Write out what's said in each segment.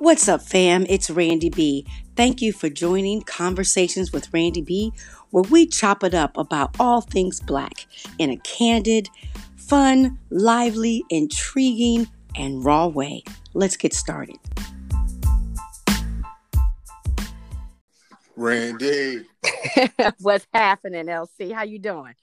What's up, fam? It's Randy B. Thank you for joining Conversations with Randy B, where we chop it up about all things black in a candid, fun, lively, intriguing, and raw way. Let's get started. Randy, What's happening, LC? How you doing?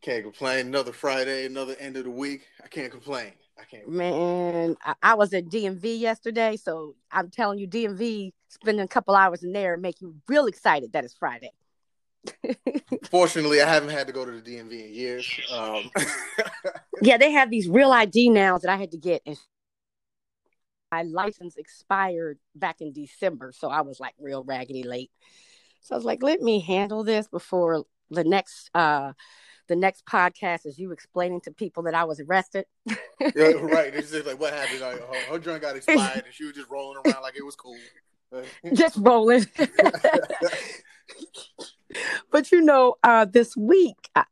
can't complain. Another Friday, another end of the week. I can't complain. I can't. Man, I, I was at DMV yesterday, so I'm telling you, DMV spending a couple hours in there make you real excited that it's Friday. Fortunately, I haven't had to go to the DMV in years. Um, yeah, they have these real ID now that I had to get, and my license expired back in December, so I was like real raggedy late. So I was like, let me handle this before the next uh the next podcast is you explaining to people that I was arrested. yeah, right. It's just like what happened. Like, her, her drink got expired, and she was just rolling around like it was cool. just rolling. but you know, uh, this week I,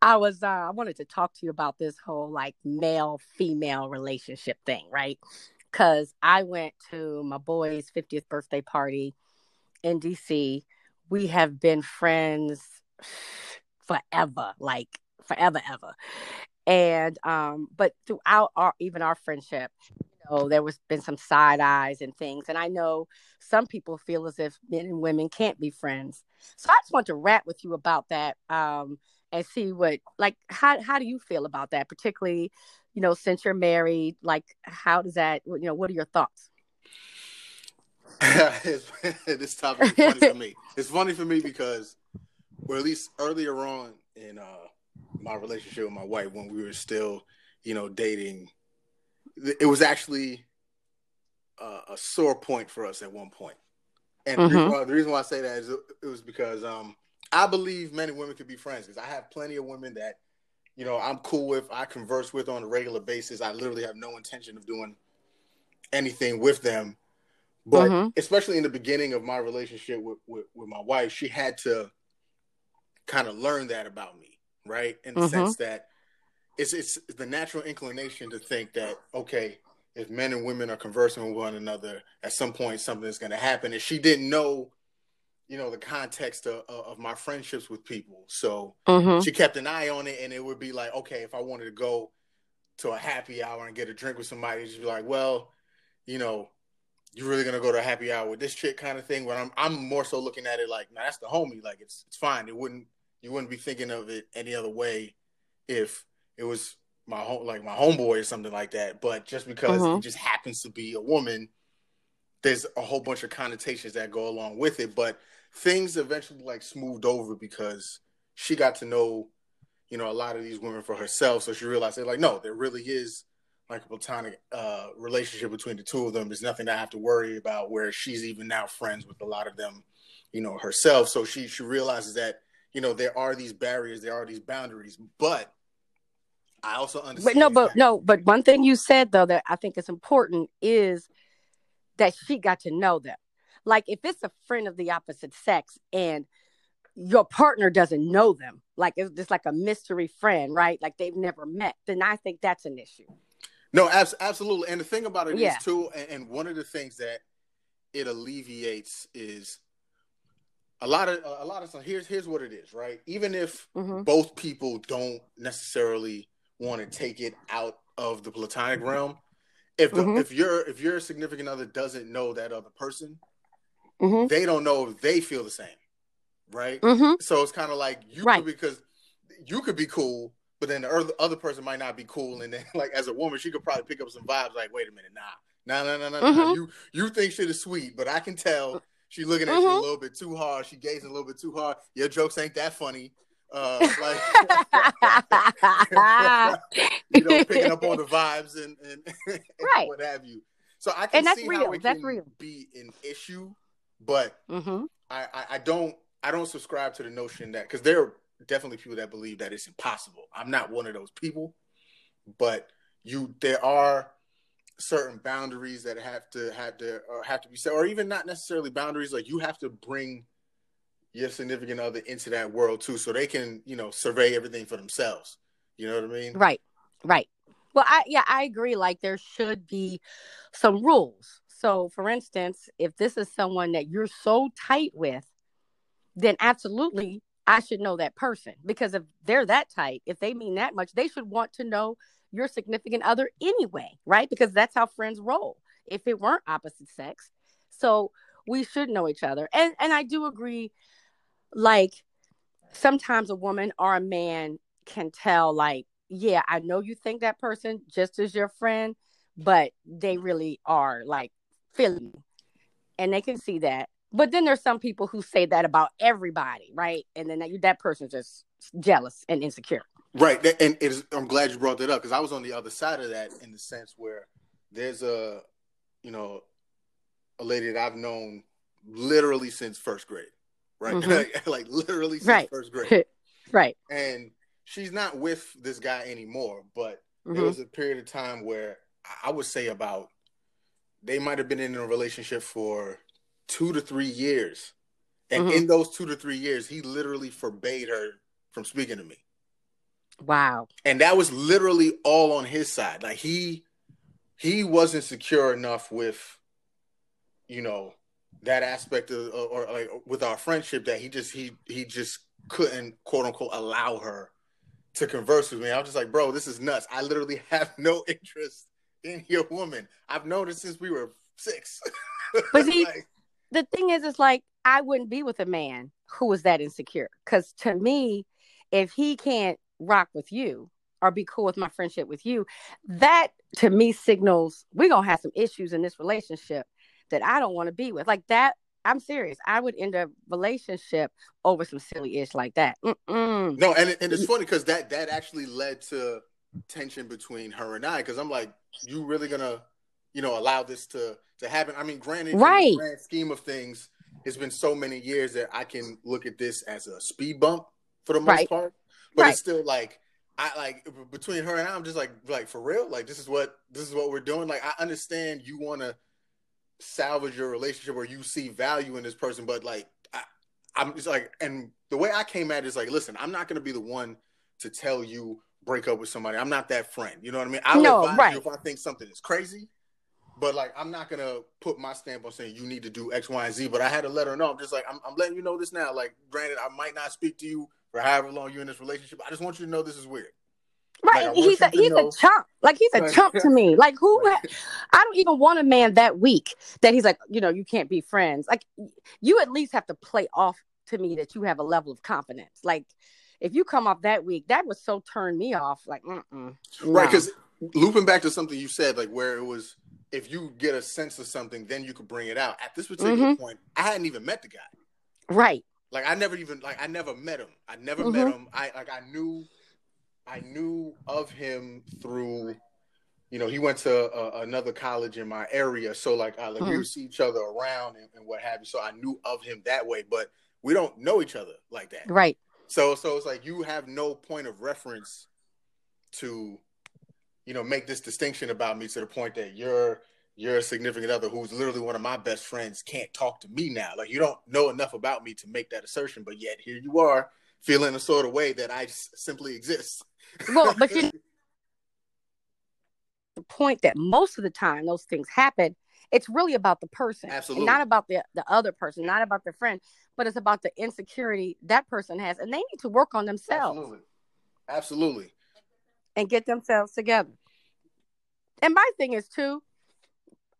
I was uh, I wanted to talk to you about this whole like male female relationship thing, right? Because I went to my boy's 50th birthday party in DC. We have been friends forever, like forever, ever. And um, but throughout our even our friendship, you know, there was been some side eyes and things. And I know some people feel as if men and women can't be friends. So I just want to rap with you about that. Um, and see what like how how do you feel about that, particularly, you know, since you're married, like how does that you know, what are your thoughts? this topic is funny for me. It's funny for me because, well, at least earlier on in uh, my relationship with my wife, when we were still, you know, dating, it was actually uh, a sore point for us at one point. And mm-hmm. the, reason why, the, reason why, I say that is it, it was because um, I believe men and women could be friends because I have plenty of women that, you know, I'm cool with, I converse with on a regular basis. I literally have no intention of doing anything with them but mm-hmm. especially in the beginning of my relationship with, with, with my wife, she had to kind of learn that about me, right? In the mm-hmm. sense that it's it's the natural inclination to think that okay, if men and women are conversing with one another, at some point something is going to happen. And she didn't know, you know, the context of, of my friendships with people, so mm-hmm. she kept an eye on it, and it would be like, okay, if I wanted to go to a happy hour and get a drink with somebody, she'd be like, well, you know, you're really gonna go to a happy hour with this chick kind of thing. But I'm I'm more so looking at it like, nah, that's the homie. Like it's it's fine. It wouldn't you wouldn't be thinking of it any other way if it was my home like my homeboy or something like that. But just because mm-hmm. it just happens to be a woman, there's a whole bunch of connotations that go along with it. But things eventually like smoothed over because she got to know, you know, a lot of these women for herself. So she realized they're like, no, there really is like a platonic uh, relationship between the two of them. There's nothing I have to worry about. Where she's even now friends with a lot of them, you know, herself. So she she realizes that you know there are these barriers, there are these boundaries, but I also understand. But no, but that- no, but one thing you said though that I think is important is that she got to know them. Like if it's a friend of the opposite sex and your partner doesn't know them, like it's just like a mystery friend, right? Like they've never met, then I think that's an issue. No, abs- absolutely. And the thing about it yeah. is too, and, and one of the things that it alleviates is a lot of a lot of stuff. Here's here's what it is, right? Even if mm-hmm. both people don't necessarily want to take it out of the platonic realm, if the, mm-hmm. if your if your significant other doesn't know that other person, mm-hmm. they don't know if they feel the same, right? Mm-hmm. So it's kind of like you right. because you could be cool, but then the other person might not be cool. And then, like as a woman, she could probably pick up some vibes. Like, wait a minute, nah, nah, nah, nah, nah. Mm-hmm. You you think shit is sweet, but I can tell she's looking at mm-hmm. you a mm-hmm. little bit too hard. She gazing a little bit too hard. Your jokes ain't that funny. Uh, like you know, picking up on the vibes and and, and right. what have you. So I can see real. how it that's can real. be an issue, but mm-hmm. I, I, I don't I don't subscribe to the notion that because there are definitely people that believe that it's impossible. I'm not one of those people, but you there are certain boundaries that have to have to or have to be set, or even not necessarily boundaries. Like you have to bring your significant other into that world too, so they can you know survey everything for themselves. You know what I mean? Right, right. Well, I yeah, I agree. Like there should be some rules. So, for instance, if this is someone that you're so tight with, then absolutely I should know that person because if they're that tight, if they mean that much, they should want to know your significant other anyway, right? Because that's how friends roll. If it weren't opposite sex, so we should know each other. And and I do agree like sometimes a woman or a man can tell like, yeah, I know you think that person just as your friend, but they really are like feeling. And they can see that. But then there's some people who say that about everybody, right? And then that, that person's just jealous and insecure. Right. And it is, I'm glad you brought that up because I was on the other side of that in the sense where there's a, you know, a lady that I've known literally since first grade, right? Mm-hmm. like, like, literally since right. first grade. right. And she's not with this guy anymore, but mm-hmm. there was a period of time where I would say about they might have been in a relationship for two to three years. And mm-hmm. in those two to three years, he literally forbade her from speaking to me. Wow. And that was literally all on his side. Like he he wasn't secure enough with you know that aspect of or, or like with our friendship that he just he he just couldn't quote unquote allow her to converse with me. I was just like, bro, this is nuts. I literally have no interest in your woman. I've known her since we were six. But see, like, the thing is, it's like I wouldn't be with a man who was that insecure. Because to me, if he can't rock with you or be cool with my friendship with you, that to me signals we're gonna have some issues in this relationship that I don't want to be with. Like that, I'm serious. I would end a relationship over some silly ish like that. Mm-mm. No, and and it's funny because that that actually led to tension between her and I. Because I'm like, you really gonna, you know, allow this to to happen? I mean, granted, right. in the grand scheme of things, it's been so many years that I can look at this as a speed bump for the most right. part. But right. it's still like I like between her and I, I'm just like like for real. Like this is what this is what we're doing. Like I understand you want to salvage your relationship or you see value in this person, but like I, I'm just like, and the way I came at it is like, listen, I'm not going to be the one to tell you break up with somebody. I'm not that friend. You know what I mean? I'll no, advise right. you if I think something is crazy. But like, I'm not gonna put my stamp on saying you need to do X, Y, and Z. But I had to let her know. I'm just like, I'm, I'm letting you know this now. Like, granted, I might not speak to you for however long you're in this relationship. I just want you to know this is weird. Right. Like, he's a he's know. a chump. Like he's a chump to me. Like who I don't even want a man that weak that he's like, you know, you can't be friends. Like you at least have to play off to me that you have a level of confidence. Like if you come off that weak, that would so turn me off. Like, mm right? Because looping back to something you said, like where it was, if you get a sense of something, then you could bring it out. At this particular mm-hmm. point, I hadn't even met the guy. Right. Like I never even like I never met him. I never mm-hmm. met him. I like I knew I knew of him through you know, he went to uh, another college in my area, so like, I, like mm-hmm. we would see each other around and, and, what have you. So I knew of him that way, but we don't know each other like that, right? So, so it's like you have no point of reference to, you know, make this distinction about me to the point that you're your significant other who's literally one of my best friends can't talk to me now. Like you don't know enough about me to make that assertion, but yet here you are feeling a sort of way that I simply exist. Well, but you the point that most of the time those things happen, it's really about the person, Absolutely. not about the the other person, not about their friend, but it's about the insecurity that person has, and they need to work on themselves. Absolutely, absolutely, and get themselves together. And my thing is too,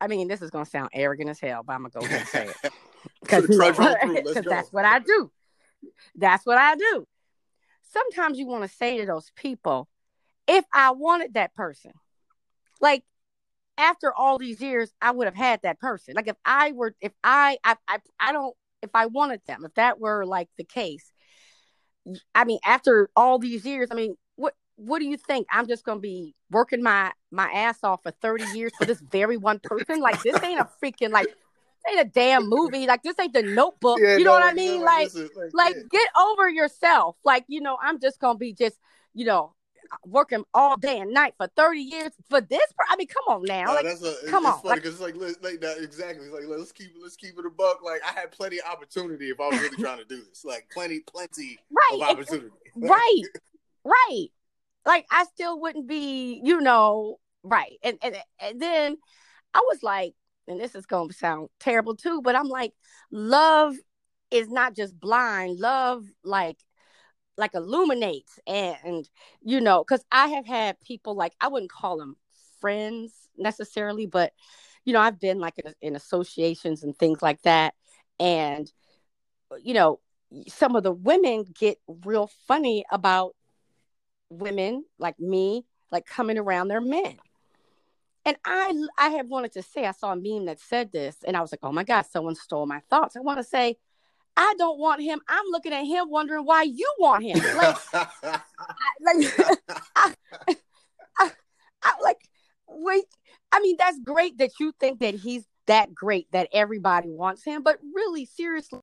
I mean, this is gonna sound arrogant as hell, but I'm gonna go ahead and say it because that's what I do. That's what I do. Sometimes you want to say to those people, if I wanted that person, like after all these years, I would have had that person. Like if I were, if I, I, I, I don't, if I wanted them, if that were like the case, I mean, after all these years, I mean, what do you think? I'm just gonna be working my my ass off for 30 years for this very one person? Like this ain't a freaking like ain't a damn movie. Like this ain't the notebook. Yeah, you know no, what I mean? No, like, like, like yeah. get over yourself. Like, you know, I'm just gonna be just, you know, working all day and night for 30 years for this. I mean, come on now. like, a, come it's on. funny like, like, like that, exactly. It's like, let's keep let's keep it a buck. Like I had plenty of opportunity if I was really trying to do this. Like plenty, plenty right. of opportunity. right. Right like I still wouldn't be, you know, right. And and and then I was like, and this is going to sound terrible too, but I'm like, love is not just blind. Love, like, like illuminates and you know because i have had people like i wouldn't call them friends necessarily but you know i've been like in, in, associations and things like that and you know some of the women get real funny about women like me like coming around their men and i i have wanted to say i saw a meme that said this and i was like oh my god someone stole my thoughts i want to say I don't want him. I'm looking at him wondering why you want him. Like, I, like, I, I, I, like, wait. I mean, that's great that you think that he's that great that everybody wants him, but really, seriously,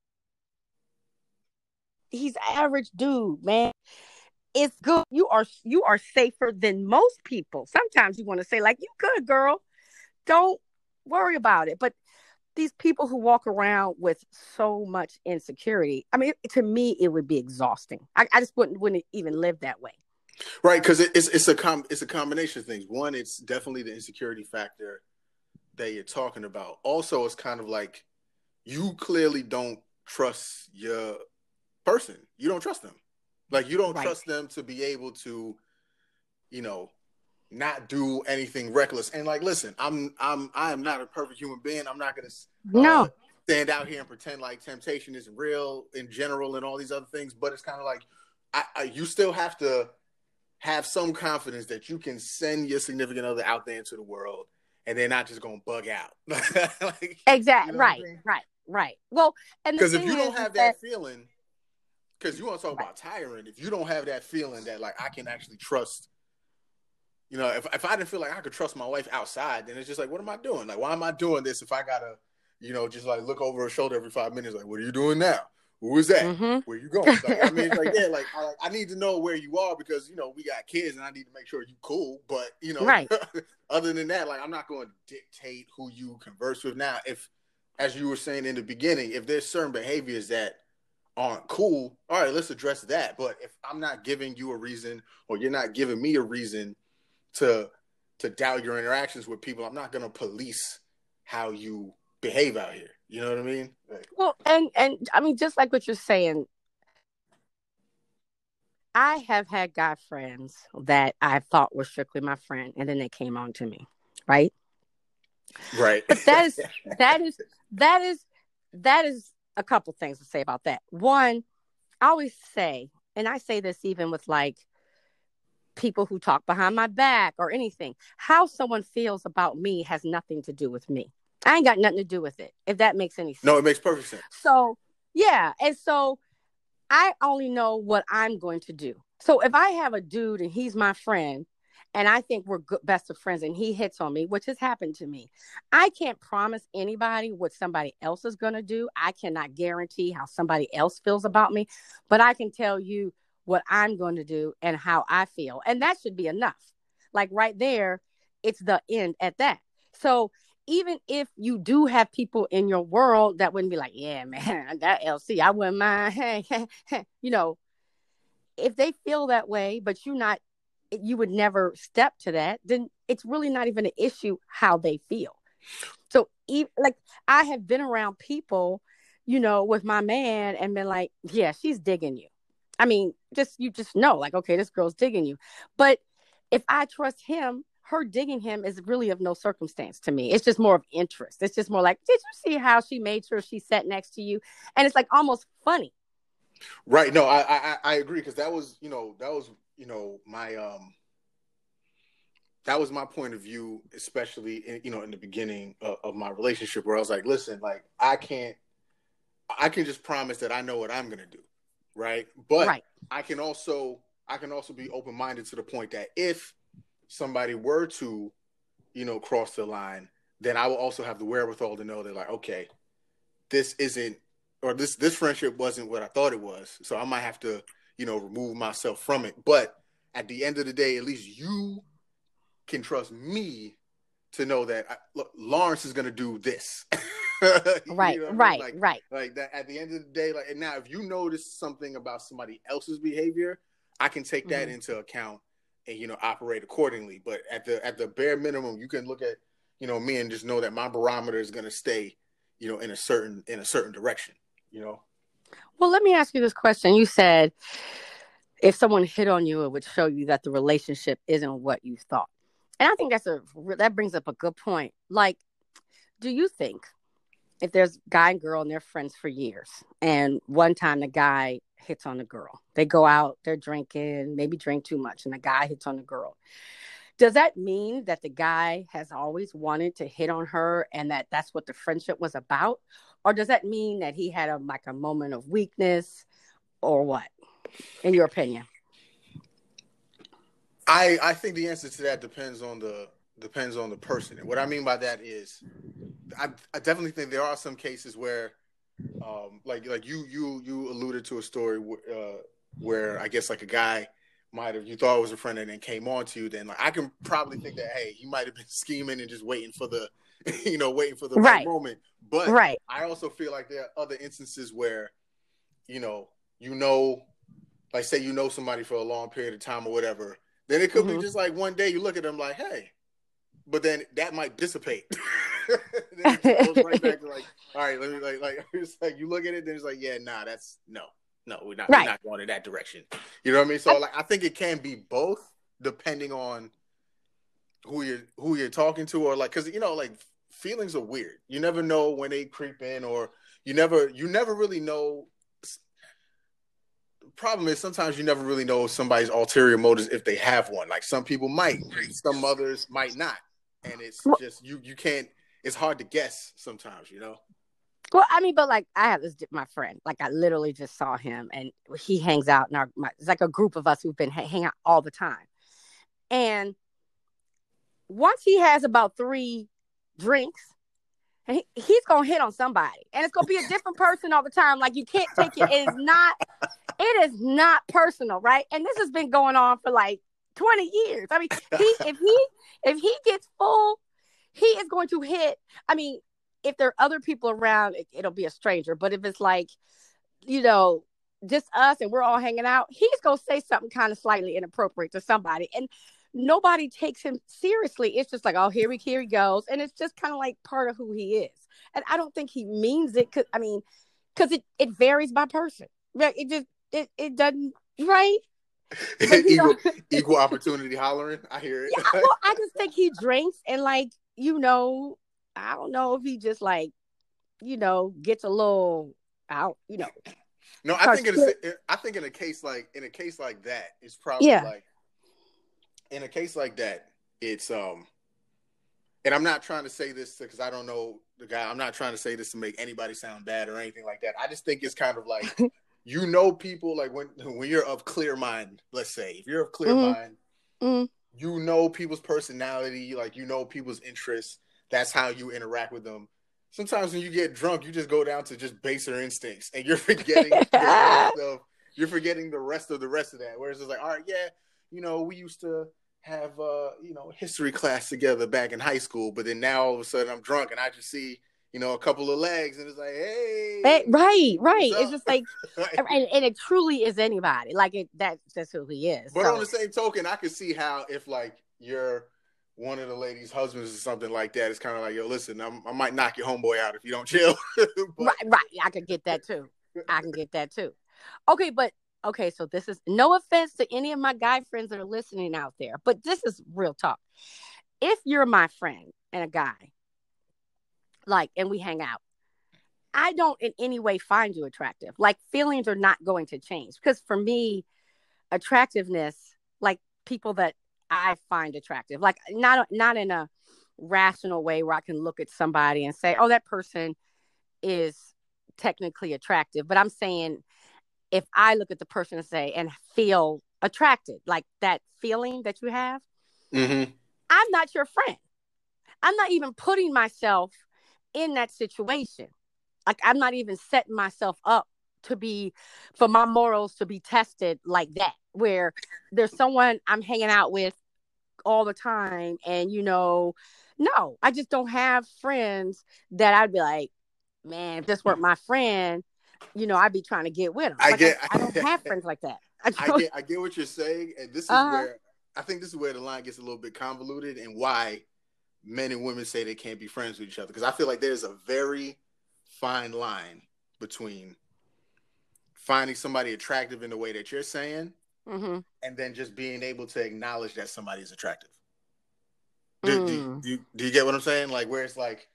he's average dude, man. It's good. You are you are safer than most people. Sometimes you want to say like, "You good, girl." Don't worry about it. But these people who walk around with so much insecurity i mean to me it would be exhausting i, I just wouldn't wouldn't even live that way right because it, it's it's a com it's a combination of things one it's definitely the insecurity factor that you're talking about also it's kind of like you clearly don't trust your person you don't trust them like you don't right. trust them to be able to you know not do anything reckless. And like, listen, I'm I'm I am not a perfect human being. I'm not gonna uh, no stand out here and pretend like temptation isn't real in general and all these other things. But it's kind of like I, I, you still have to have some confidence that you can send your significant other out there into the world and they're not just gonna bug out. like, exactly. You know right. I mean? Right. Right. Well, and because if you don't have that, that feeling, because you want to talk about tiring, if you don't have that feeling that like I can actually trust you know, if if I didn't feel like I could trust my wife outside, then it's just like, what am I doing? Like, why am I doing this if I gotta, you know, just like look over her shoulder every five minutes? Like, what are you doing now? Who is that? Mm-hmm. Where you going? Like, I mean, it's like, yeah, like I, I, need to know where you are because you know we got kids and I need to make sure you cool. But you know, right. other than that, like I'm not going to dictate who you converse with. Now, if as you were saying in the beginning, if there's certain behaviors that aren't cool, all right, let's address that. But if I'm not giving you a reason or you're not giving me a reason to to doubt your interactions with people. I'm not going to police how you behave out here. You know what I mean? Like, well, and and I mean, just like what you're saying, I have had guy friends that I thought were strictly my friend, and then they came on to me, right? Right. But that is that is that is that is a couple things to say about that. One, I always say, and I say this even with like people who talk behind my back or anything. How someone feels about me has nothing to do with me. I ain't got nothing to do with it, if that makes any sense. No, it makes perfect sense. So, yeah. And so I only know what I'm going to do. So if I have a dude and he's my friend and I think we're good, best of friends and he hits on me, which has happened to me, I can't promise anybody what somebody else is going to do. I cannot guarantee how somebody else feels about me, but I can tell you what I'm going to do and how I feel. And that should be enough. Like right there, it's the end at that. So even if you do have people in your world that wouldn't be like, yeah, man, that LC, I wouldn't mind. You know, if they feel that way, but you're not, you would never step to that, then it's really not even an issue how they feel. So, like, I have been around people, you know, with my man and been like, yeah, she's digging you. I mean, just you just know, like, okay, this girl's digging you. But if I trust him, her digging him is really of no circumstance to me. It's just more of interest. It's just more like, did you see how she made sure she sat next to you? And it's like almost funny. Right. No, I I, I agree because that was you know that was you know my um that was my point of view, especially in, you know in the beginning of, of my relationship, where I was like, listen, like I can't, I can just promise that I know what I'm gonna do right? But right. I can also I can also be open minded to the point that if somebody were to, you know, cross the line, then I will also have the wherewithal to know that like, okay, this isn't or this this friendship wasn't what I thought it was. So I might have to, you know, remove myself from it. But at the end of the day, at least you can trust me to know that I, look, Lawrence is going to do this. right, you know right, like, right. Like that. At the end of the day, like and now, if you notice something about somebody else's behavior, I can take that mm-hmm. into account and you know operate accordingly. But at the at the bare minimum, you can look at you know me and just know that my barometer is going to stay, you know, in a certain in a certain direction, you know. Well, let me ask you this question. You said if someone hit on you, it would show you that the relationship isn't what you thought. And I think that's a that brings up a good point. Like, do you think if there's guy and girl and they're friends for years, and one time the guy hits on the girl, they go out, they're drinking, maybe drink too much, and the guy hits on the girl. Does that mean that the guy has always wanted to hit on her, and that that's what the friendship was about, or does that mean that he had a like a moment of weakness, or what? In your opinion? I I think the answer to that depends on the depends on the person. And what I mean by that is, I I definitely think there are some cases where, um, like like you you you alluded to a story uh, where I guess like a guy might have you thought was a friend and then came on to you. Then like I can probably think that hey he might have been scheming and just waiting for the you know waiting for the right, right moment. But right. I also feel like there are other instances where, you know, you know, like say you know somebody for a long period of time or whatever then it could mm-hmm. be just like one day you look at them like, hey, but then that might dissipate. then it goes right back to like, all right, let me like like it's like you look at it, then it's like, yeah, nah, that's no, no, we're not right. we're not going in that direction. You know what I mean? So like I think it can be both depending on who you're who you're talking to or like because you know like feelings are weird. You never know when they creep in or you never you never really know problem is sometimes you never really know somebody's ulterior motives if they have one. Like some people might, some others might not, and it's just you you can't. It's hard to guess sometimes, you know. Well, I mean, but like I have this my friend, like I literally just saw him, and he hangs out in our. My, it's like a group of us who've been ha- hang out all the time, and once he has about three drinks, he, he's gonna hit on somebody, and it's gonna be a different person all the time. Like you can't take it. It is not. It is not personal, right? And this has been going on for like twenty years. I mean, he if he if he gets full, he is going to hit. I mean, if there are other people around, it, it'll be a stranger. But if it's like, you know, just us and we're all hanging out, he's gonna say something kind of slightly inappropriate to somebody, and nobody takes him seriously. It's just like, oh, here he here he goes, and it's just kind of like part of who he is. And I don't think he means it. Cause I mean, because it it varies by person. It just it it doesn't right. equal, equal opportunity hollering. I hear it. Yeah, well, I just think he drinks and like you know, I don't know if he just like, you know, gets a little out, you know. No, I think in a, I think in a case like in a case like that, it's probably yeah. like in a case like that, it's um, and I'm not trying to say this because I don't know the guy. I'm not trying to say this to make anybody sound bad or anything like that. I just think it's kind of like you know people like when when you're of clear mind. Let's say if you're of clear mm-hmm. mind, mm-hmm. you know people's personality, like you know people's interests. That's how you interact with them. Sometimes when you get drunk, you just go down to just baser instincts, and you're forgetting you're forgetting the rest of the rest of that. Whereas it's like, all right, yeah, you know, we used to have uh, you know history class together back in high school, but then now all of a sudden I'm drunk and I just see you know a couple of legs and it's like hey, hey right right it's just like and, and, it truly is anybody like it that that's who he is but so. on the same token I could see how if like you're one of the ladies' husbands or something like that, it's kind of like, yo, listen, I'm, i might knock your homeboy out if you don't chill. but... Right, right. I can get that too. I can get that too. Okay, but okay, so this is no offense to any of my guy friends that are listening out there, but this is real talk. If you're my friend and a guy, like, and we hang out, I don't in any way find you attractive. Like, feelings are not going to change because for me, attractiveness, like people that I find attractive, like not not in a rational way where I can look at somebody and say, "Oh, that person is technically attractive," but I'm saying if I look at the person and say and feel attracted, like that feeling that you have, mm-hmm. I'm not your friend. I'm not even putting myself in that situation. Like I'm not even setting myself up to be for my morals to be tested like that, where there's someone I'm hanging out with all the time, and you know, no, I just don't have friends that I'd be like, man, if this weren't my friend, you know, I'd be trying to get with them. Like, I get. I, I, don't have friends like that. I, I, get. I get what you're saying, and this is uh-huh. where I think this is where the line gets a little bit convoluted, and why men and women say they can't be friends with each other because I feel like there's a very fine line between finding somebody attractive in the way that you're saying mm-hmm. and then just being able to acknowledge that somebody is attractive. Do, Mm. do, do, do you get what I'm saying? Like where it's like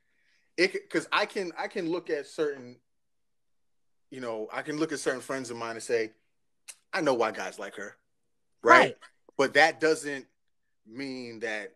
it because I can I can look at certain you know I can look at certain friends of mine and say I know why guys like her, right? Right. But that doesn't mean that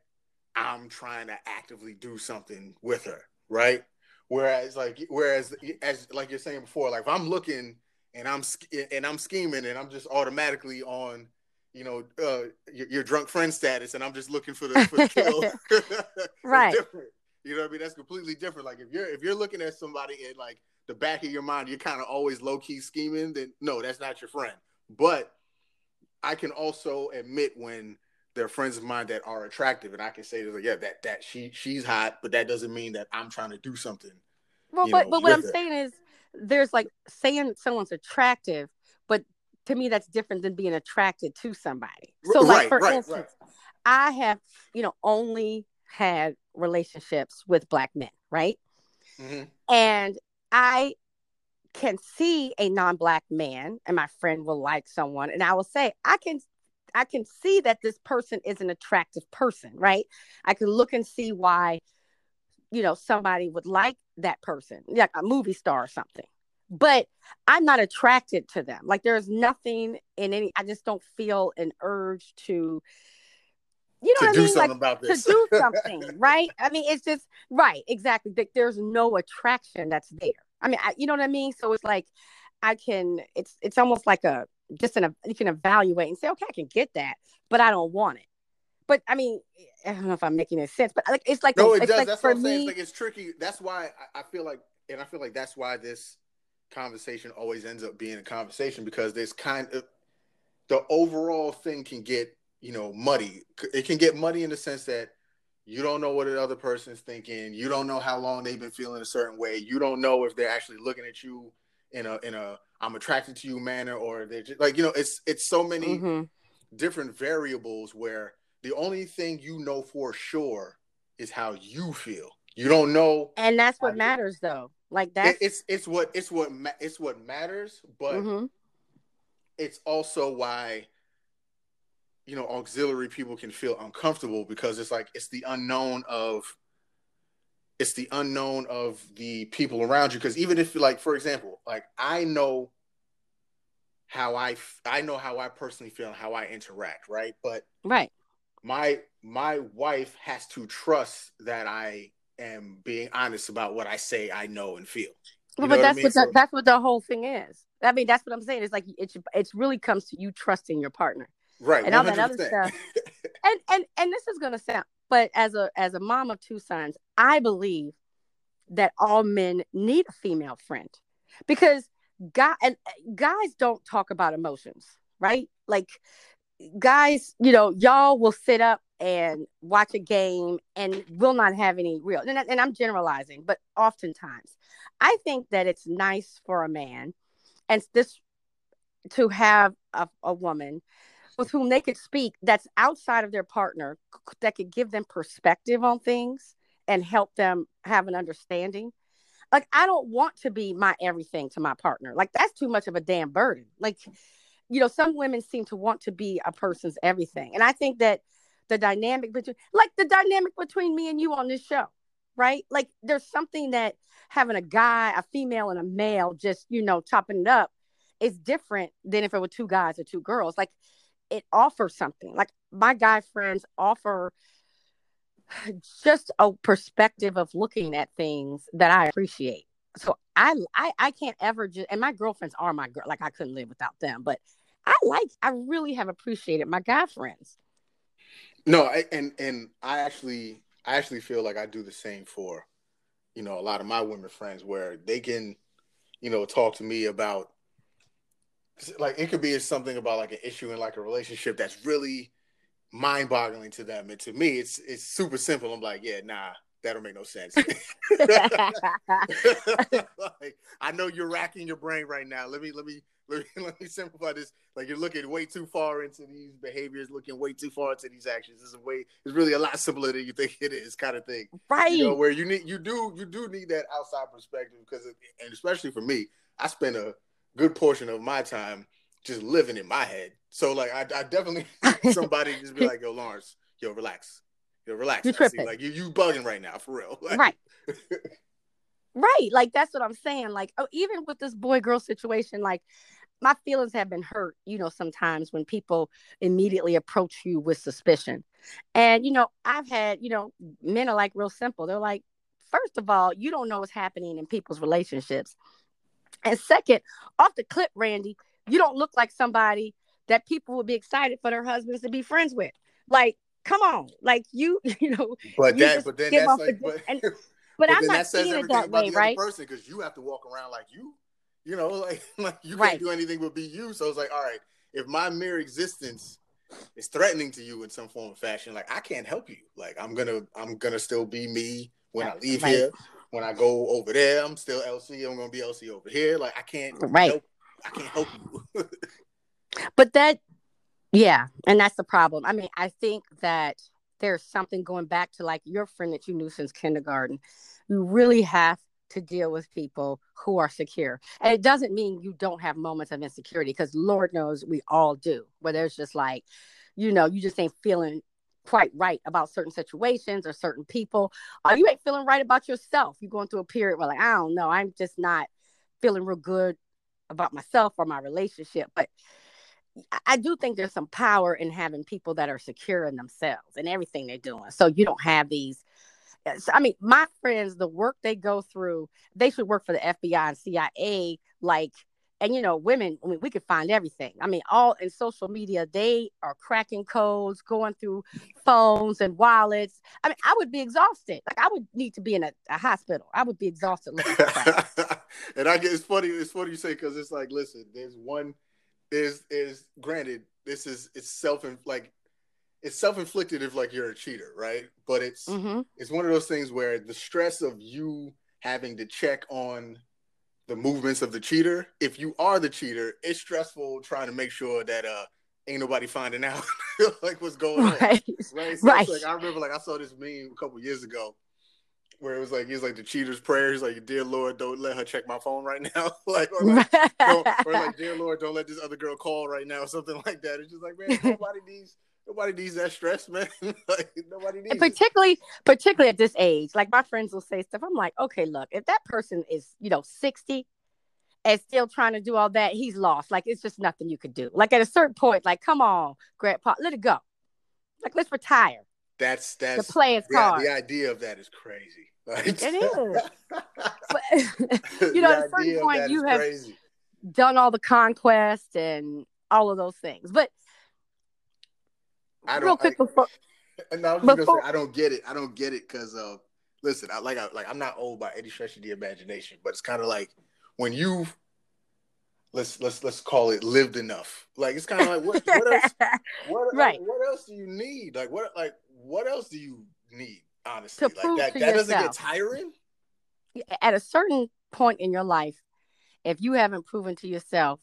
I'm trying to actively do something with her, right? Whereas like whereas as like you're saying before, like if I'm looking and I'm and I'm scheming and I'm just automatically on you know uh your, your drunk friend status and I'm just looking for the, for the kill. Right. different. You know what I mean? That's completely different. Like if you're if you're looking at somebody in like the back of your mind, you're kind of always low key scheming. Then no, that's not your friend. But I can also admit when they're friends of mine that are attractive, and I can say, like, yeah, that that she she's hot, but that doesn't mean that I'm trying to do something. Well, but know, but what I'm it. saying is, there's like saying someone's attractive, but to me that's different than being attracted to somebody. So, like right, for right, instance, right. I have you know only had relationships with black men, right? Mhm. And I can see a non-black man, and my friend will like someone, and I will say, I can. I can see that this person is an attractive person, right? I can look and see why, you know, somebody would like that person, like a movie star or something. But I'm not attracted to them. Like there's nothing in any. I just don't feel an urge to, you know To what do I mean? something Like about this. to do something, right? I mean, it's just right, exactly. There's no attraction that's there. I mean, I, you know what I mean? So it's like I can. It's it's almost like a just an you can evaluate and say, okay, I can get that, but I don't want it. But I mean, I don't know if I'm making any sense, but like it's like no, a- it does. like that's for what I'm saying. me. It's like it's tricky. That's why I, I feel like, and I feel like that's why this conversation always ends up being a conversation because there's kind of the overall thing can get you know muddy. It can get muddy in the sense that you don't know what the other person's thinking. You don't know how long they've been feeling a certain way. You don't know if they're actually looking at you in a in a I'm attracted to you manner or they're just like you know it's it's so many Mhm. different variables where the only thing you know for sure is how you feel. You don't know. And that's what matters, though. Like It, it's it's what it's what ma- it's what matters, but mhm. it's also why you know auxiliary people can feel uncomfortable because it's like it's the unknown of it's the unknown of the people around you because even if like for example like i know how i i know how i personally feel and how i interact right but right. my my wife has to trust that i am being honest about what i say i know and feel Well, but what I that's mean? what the, So- that's what the whole thing is. I mean, that's what I'm saying. It's like it's it's really comes to you trusting your partner. Right And all that other stuff. and and and this is gonna sound but as a as a mom of two sons i believe that all men need a female friend because guy and eh, guys don't talk about emotions right like guys you know y'all will sit up and watch a game and will not have any real and, and i'm generalizing but oftentimes i think that it's nice for a man and this to have a, a woman with whom they could speak that's outside of their partner that could give them perspective on things and help them have an understanding. Like I don't want to be my everything to my partner. Like that's too much of a damn burden. Like you know, some women seem to want to be a person's everything. And I think that the dynamic between like the dynamic between me and you on this show, right? Like there's something that having a guy, a female and a male just, you know, topping it up is different than if it were two guys or two girls. Like it offers something. Like my guy friends offer just a perspective of looking at things that I appreciate. So I I, I can't ever just and my girlfriends are my girl. Like I couldn't live without them. But I like I really have appreciated my guy friends. No, I, and and I actually I actually feel like I do the same for you know a lot of my women friends where they can you know talk to me about like it could be something about like an issue in like a relationship that's really mind-boggling to them and to me it's it's super simple i'm like yeah nah that don't make no sense. like, I know you're racking your brain right now. Let me let me let me let me simplify this. Like you're looking way too far into these behaviors, looking way too far into these actions. It's a way. It's really a lot simpler than you think it is, kind of thing. Right. You know, where you need you do you do need that outside perspective because, and especially for me, I spend a good portion of my time just living in my head. So like, I, I definitely somebody just be like, "Yo, Lawrence, yo, relax, yo, relax." You tripping? Like you you bugging right now for real. Like, right. right. Like that's what I'm saying. Like oh, even with this boy girl situation, like my feelings have been hurt, you know, sometimes when people immediately approach you with suspicion. And, you know, I've had, you know, men are like real simple. They're like, first of all, you don't know what's happening in people's relationships. And second, off the clip, Randy, you don't look like somebody that people would be excited for their husbands to be friends with. Like, come on, like you, you know. But you that, but then that's like, the- but, and- but, but I'm not that seeing it that way, right? person because you have to walk around like you, you know, like, like you can't do anything but be you. So it's like, all right, if my mere existence is threatening to you in some form of fashion, like I can't help you. Like I'm gonna, I'm gonna still be me when I leave Right. here. When I go over there, I'm still LC. I'm gonna be LC over here. Like I can't Right. help. I can't help you. But that, yeah, and that's the problem. I mean, I think that there's something going back to like your friend that you knew since kindergarten. You really have to deal with people who are secure. And it doesn't mean you don't have moments of insecurity because Lord knows we all do, where there's just like, you know, you just ain't feeling quite right about certain situations or certain people. Or you ain't feeling right about yourself. You're going through a period where, like, I don't know, I'm just not feeling real good about myself or my relationship. But I- do think there's some power in having people that are secure in themselves and everything they're doing. So you don't have these. I mean, my friends, the work they go through, they should work for the FBI and CIA. Like, and you know, women, I mean, we could find everything. I mean, all in social media, they are cracking codes, going through phones and wallets. I mean, I would be exhausted. Like, I would need to be in a, a hospital. I would be exhausted looking and I get it's funny. It's funny you say because it's like, listen, there's one. There's is granted, this is it's self like it's self inflicted if like you're a cheater, right? But it's hmm it's one of those things where the stress of you having to check on the movements of the cheater. If you are the cheater, it's stressful trying to make sure that uh ain't nobody finding out like what's going on. Right. Right. So Right. It's like I remember like I saw this meme a couple years ago where it was like he's like the cheater's prayer. He's like, Dear Lord, don't let her check my phone right now. like or like, don't, or like, Dear Lord, don't let this other girl call right now, or something like that. It's just like, man, nobody needs nobody needs that stress, man. like nobody needs And it. particularly particularly at this age like my friends will say stuff i'm like okay look if that person is you know 60 and still trying to do all that he's lost like it's just nothing you could do like at a certain point like come on grandpa let it go like let's retire That's the that's players the, card the idea of that is crazy. Like, It is. but you You know, at a certain point, you have- crazy. done all the conquest and all of those things but I real don't. quick before I, I was just before- gonna say I don't get it. I don't get it because uh, listen, I like I like I'm not old by any stretch of the imagination, but it's kind of like when you let's let's let's call it lived enough. Like it's kind of like what what else what Right. what else do you need? Like what like what else do you need? Honestly, To like prove that to that doesn't get tiring. at a certain point in your life, if you haven't proven to yourself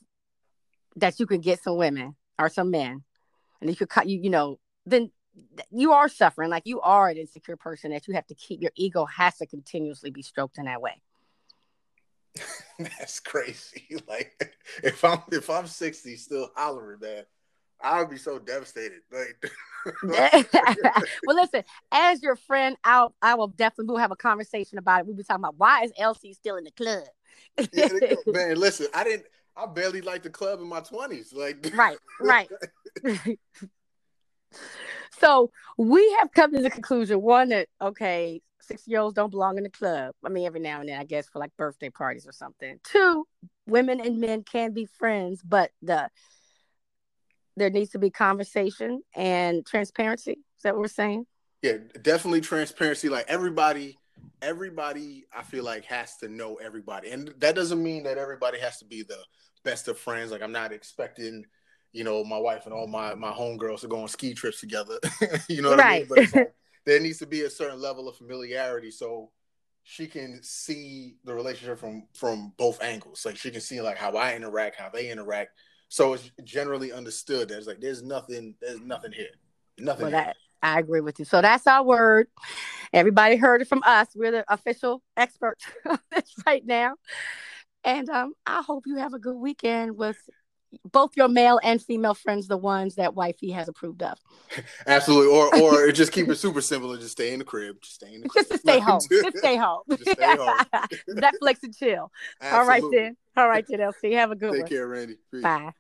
that you can get some women or some men, and you could cut you, you know, then you are suffering. Like you are an insecure person that you have to keep. Your ego has to continuously be stroked in that way. That's crazy. Like if I'm if I'm 60 still hollering, man, I would be so devastated. Like well, listen, as your friend, I'll I will definitely we'll have a conversation about it. We'll be talking about why is LC still in the club. Yeah, man, listen, I didn't. I barely liked the club in my twenties. Like, right, right. so we have come to the conclusion one that okay, six year olds don't belong in the club. I mean, every now and then, I guess, for like birthday parties or something. Two, women and men can be friends, but the there needs to be conversation and transparency. Is that what we're saying? Yeah, definitely transparency. Like everybody, everybody, I feel like has to know everybody, and that doesn't mean that everybody has to be the best of friends. Like I'm not expecting, you know, my wife and all my my homegirls to go on ski trips together. you know what I mean? Right. But like, there needs to be a certain level of familiarity so she can see the relationship from from both angles. Like she can see like how I interact, how they interact. So it's generally understood that it's like there's nothing, there's nothing here. Nothing. Well, that I agree with you. So that's our word. Everybody heard it from us. We're the official experts this right now. And um, I hope you have a good weekend with both your male and female friends, the ones that wifey has approved of. Absolutely. Or or just keep it super simple and just stay in the crib. Just stay in the Just to stay home. Just stay home. Just stay home. Netflix and chill. Absolutely. All right then. All right then, LC. Have a good Take one. Take care, Randy. Peace. Bye.